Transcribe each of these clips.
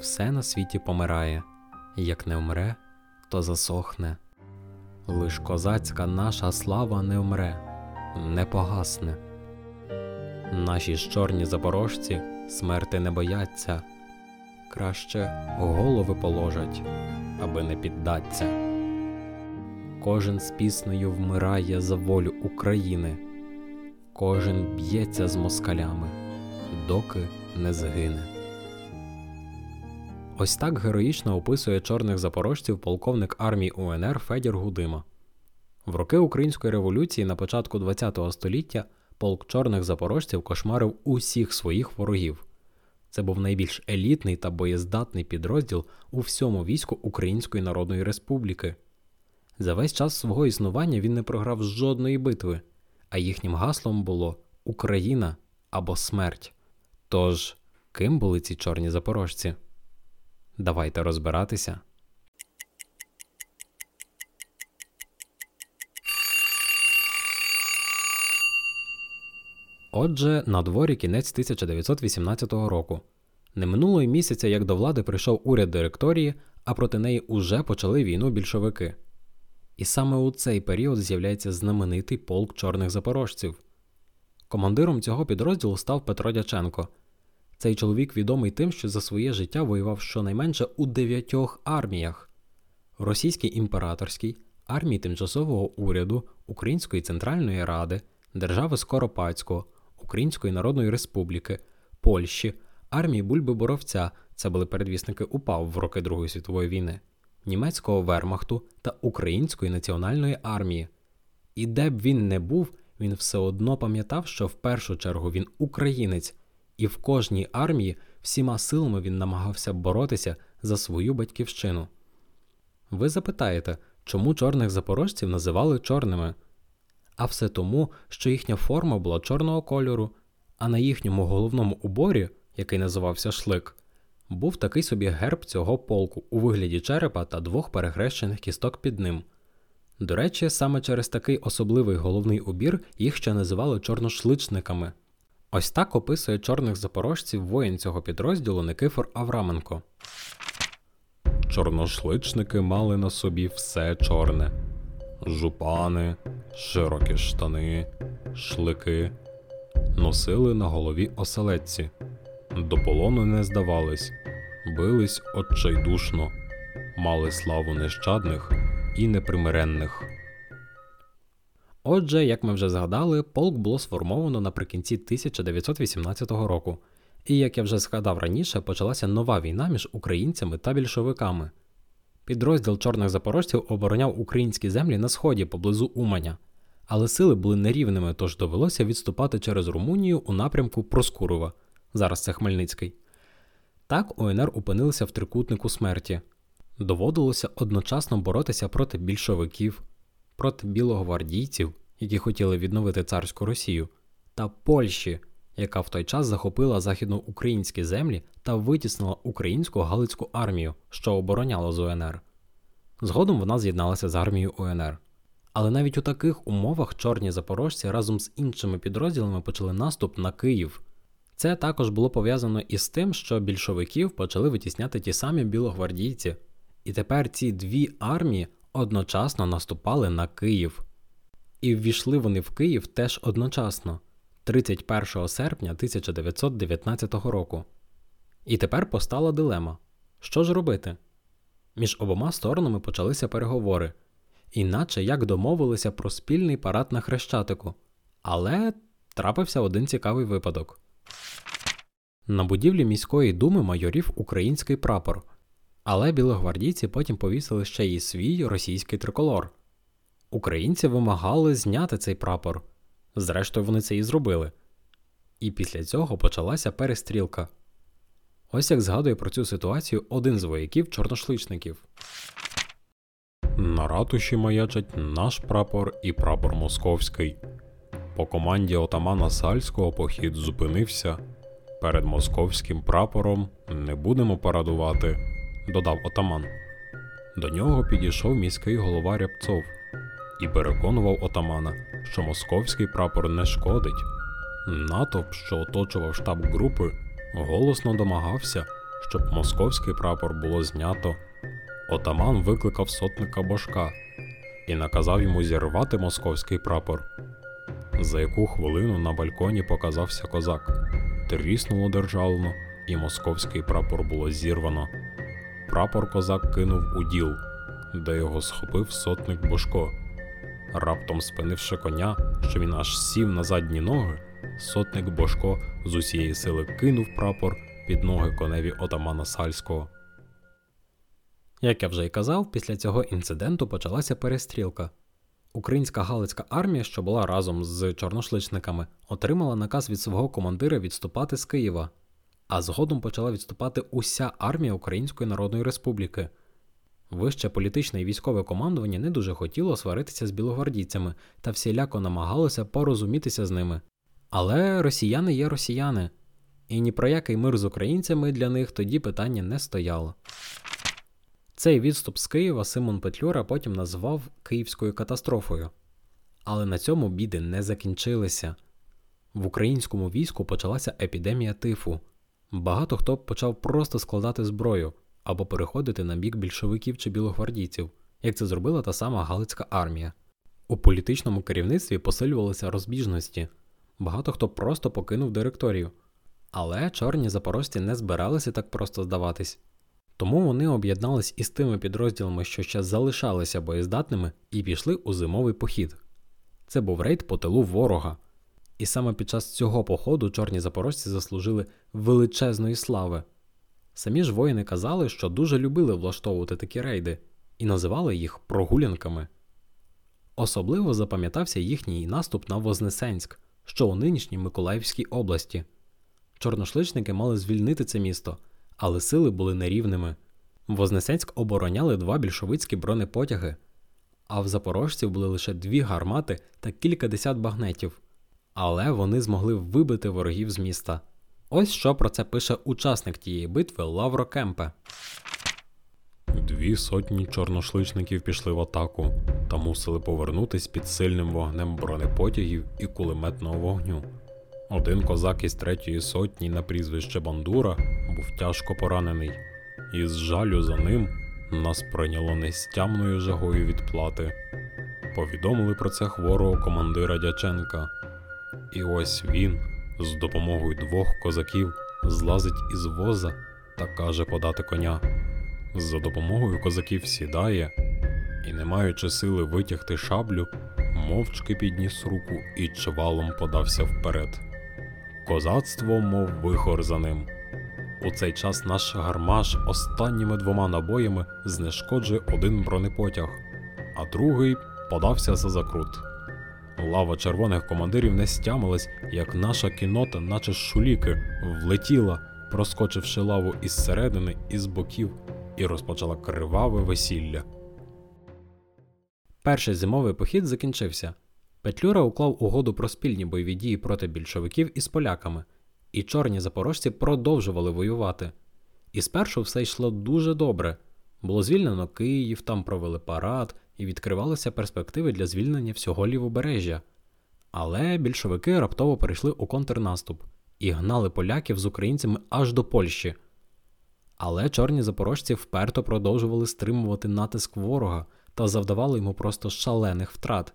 все на світі помирає, як не вмре, то засохне. Лиш козацька наша слава не вмре, не погасне. Наші ж чорні запорожці смерти не бояться, краще голови положать, аби не піддаться. Кожен з піснею вмирає за волю України, кожен б'ється з москалями, доки не згине. Ось так героїчно описує чорних запорожців полковник армії УНР Федір Гудима. В роки Української революції на початку ХХ століття полк чорних запорожців кошмарив усіх своїх ворогів. Це був найбільш елітний та боєздатний підрозділ у всьому війську Української Народної Республіки. За весь час свого існування він не програв жодної битви, а їхнім гаслом було Україна або смерть. Тож, ким були ці чорні запорожці? Давайте розбиратися. Отже, на дворі кінець 1918 року. Не минуло й місяця, як до влади прийшов уряд директорії, а проти неї уже почали війну більшовики. І саме у цей період з'являється знаменитий полк чорних запорожців. Командиром цього підрозділу став Петро Дяченко. Цей чоловік відомий тим, що за своє життя воював щонайменше у дев'ятьох арміях: Російській імператорській, армії тимчасового уряду, Української Центральної Ради, Держави Скоропадського, Української Народної Республіки, Польщі, армії Бульби Боровця це були передвісники УПАВ в роки Другої світової війни, німецького вермахту та Української національної армії. І де б він не був, він все одно пам'ятав, що в першу чергу він українець, і в кожній армії всіма силами він намагався боротися за свою батьківщину. Ви запитаєте, чому чорних запорожців називали чорними? А все тому, що їхня форма була чорного кольору, а на їхньому головному уборі, який називався шлик, був такий собі герб цього полку у вигляді черепа та двох перехрещених кісток під ним. До речі, саме через такий особливий головний убір їх ще називали чорношличниками. Ось так описує чорних запорожців воїн цього підрозділу Никифор Авраменко. Чорношличники мали на собі все чорне: жупани, широкі штани, шлики, носили на голові оселедці, до полону не здавались, бились отчайдушно, мали славу нещадних і непримиренних. Отже, як ми вже згадали, полк було сформовано наприкінці 1918 року, і як я вже згадав раніше, почалася нова війна між українцями та більшовиками. Підрозділ чорних запорожців обороняв українські землі на сході поблизу Уманя, але сили були нерівними, тож довелося відступати через Румунію у напрямку Проскурова, зараз це Хмельницький. Так УНР опинилися в трикутнику смерті. Доводилося одночасно боротися проти більшовиків, проти білогвардійців, які хотіли відновити царську Росію, та Польщі, яка в той час захопила західноукраїнські землі та витіснила українську Галицьку армію, що обороняла з УНР. Згодом вона з'єдналася з армією УНР. Але навіть у таких умовах чорні запорожці разом з іншими підрозділами почали наступ на Київ. Це також було пов'язано із тим, що більшовиків почали витісняти ті самі білогвардійці, і тепер ці дві армії одночасно наступали на Київ. І ввійшли вони в Київ теж одночасно, 31 серпня 1919 року. І тепер постала дилема: що ж робити? Між обома сторонами почалися переговори, іначе як домовилися про спільний парад на Хрещатику. Але трапився один цікавий випадок. На будівлі міської думи майорів український прапор, але білогвардійці потім повісили ще й свій російський триколор. Українці вимагали зняти цей прапор. Зрештою, вони це і зробили. І після цього почалася перестрілка. Ось як згадує про цю ситуацію один з вояків чорношличників. На ратуші маячать наш прапор і прапор московський. По команді отамана Сальського похід зупинився. Перед московським прапором не будемо парадувати, додав отаман. До нього підійшов міський голова Рябцов і переконував отамана, що московський прапор не шкодить. Натовп, що оточував штаб групи, голосно домагався, щоб московський прапор було знято, отаман викликав сотника бошка і наказав йому зірвати московський прапор. За яку хвилину на балконі показався козак, тріснуло державно, і московський прапор було зірвано. Прапор козак кинув у діл, де його схопив сотник Бошко. Раптом спинивши коня, що він аж сів на задні ноги, сотник Бошко з усієї сили кинув прапор під ноги коневі отамана Сальського. Як я вже й казав, після цього інциденту почалася перестрілка. Українська Галицька армія, що була разом з чорношличниками, отримала наказ від свого командира відступати з Києва, а згодом почала відступати уся армія Української Народної Республіки. Вище політичне і військове командування не дуже хотіло сваритися з білогвардійцями та всіляко намагалося порозумітися з ними. Але росіяни є росіяни, і ні про який мир з українцями для них тоді питання не стояло. Цей відступ з Києва Симон Петлюра потім назвав Київською катастрофою. Але на цьому біди не закінчилися. В українському війську почалася епідемія тифу. Багато хто почав просто складати зброю або переходити на бік більшовиків чи білогвардійців, як це зробила та сама Галицька армія. У політичному керівництві посилювалися розбіжності. Багато хто просто покинув директорію. Але чорні запорожці не збиралися так просто здаватись. Тому вони об'єднались із тими підрозділами, що ще залишалися боєздатними, і пішли у зимовий похід. Це був рейд по тилу ворога. І саме під час цього походу чорні запорожці заслужили величезної слави. Самі ж воїни казали, що дуже любили влаштовувати такі рейди і називали їх прогулянками. Особливо запам'ятався їхній наступ на Вознесенськ, що у нинішній Миколаївській області. Чорношличники мали звільнити це місто, але сили були нерівними. Вознесенськ обороняли два більшовицькі бронепотяги, а в запорожців були лише дві гармати та кілька десят багнетів. Але вони змогли вибити ворогів з міста. Ось що про це пише учасник тієї битви Лавро Кемпе. Дві сотні чорношличників пішли в атаку та мусили повернутись під сильним вогнем бронепотягів і кулеметного вогню. Один козак із третьої сотні на прізвище Бандура був тяжко поранений, і з жалю за ним нас прийняло нестямною жагою відплати. Повідомили про це хворого командира Дяченка. І ось він з допомогою двох козаків злазить із воза та каже подати коня. За допомогою козаків сідає і, не маючи сили витягти шаблю, мовчки підніс руку і чвалом подався вперед. Козацтво, мов вихор за ним. У цей час наш гармаш останніми двома набоями знешкоджує один бронепотяг, а другий подався за закрут. Лава червоних командирів не стямилась, як наша кінота, наче шуліки, влетіла, проскочивши лаву із середини і з боків, і розпочала криваве весілля. Перший зимовий похід закінчився. Петлюра уклав угоду про спільні бойові дії проти більшовиків із поляками, і чорні запорожці продовжували воювати. І спершу все йшло дуже добре. Було звільнено Київ, там провели парад і відкривалися перспективи для звільнення всього лівобережжя. Але більшовики раптово перейшли у контрнаступ і гнали поляків з українцями аж до Польщі. Але чорні запорожці вперто продовжували стримувати натиск ворога та завдавали йому просто шалених втрат.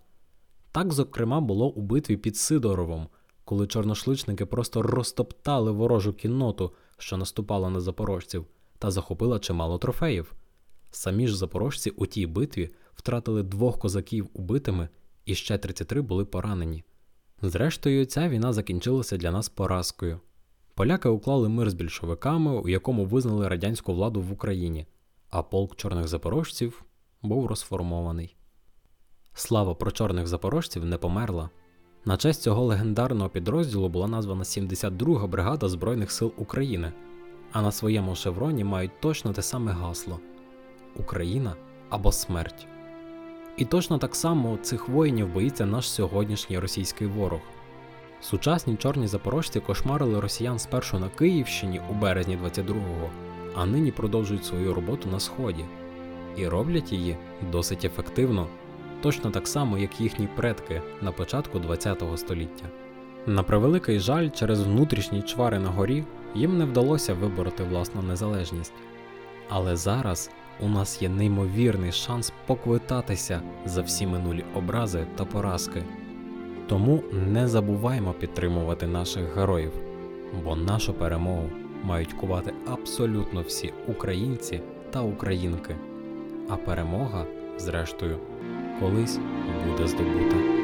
Так, зокрема, було у битві під Сидоровом, коли чорношличники просто розтоптали ворожу кінноту, що наступала на запорожців, та захопила чимало трофеїв. Самі ж запорожці у тій битві втратили двох козаків убитими і ще 33 були поранені. Зрештою, ця війна закінчилася для нас поразкою. Поляки уклали мир з більшовиками, у якому визнали радянську владу в Україні, а полк чорних запорожців був розформований. Слава про чорних запорожців не померла. На честь цього легендарного підрозділу була названа 72-га бригада Збройних сил України, а на своєму шевроні мають точно те саме гасло Україна або смерть. І точно так само цих воїнів боїться наш сьогоднішній російський ворог. Сучасні чорні запорожці кошмарили росіян спершу на Київщині у березні 22-го, а нині продовжують свою роботу на Сході. І роблять її досить ефективно, точно так само, як їхні предки на початку ХХ століття. На превеликий жаль, через внутрішні чвари на горі їм не вдалося вибороти власну незалежність. Але зараз у нас є неймовірний шанс поквитатися за всі минулі образи та поразки. Тому не забуваємо підтримувати наших героїв, бо нашу перемогу мають кувати абсолютно всі українці та українки. А перемога, зрештою, колись буде здобута.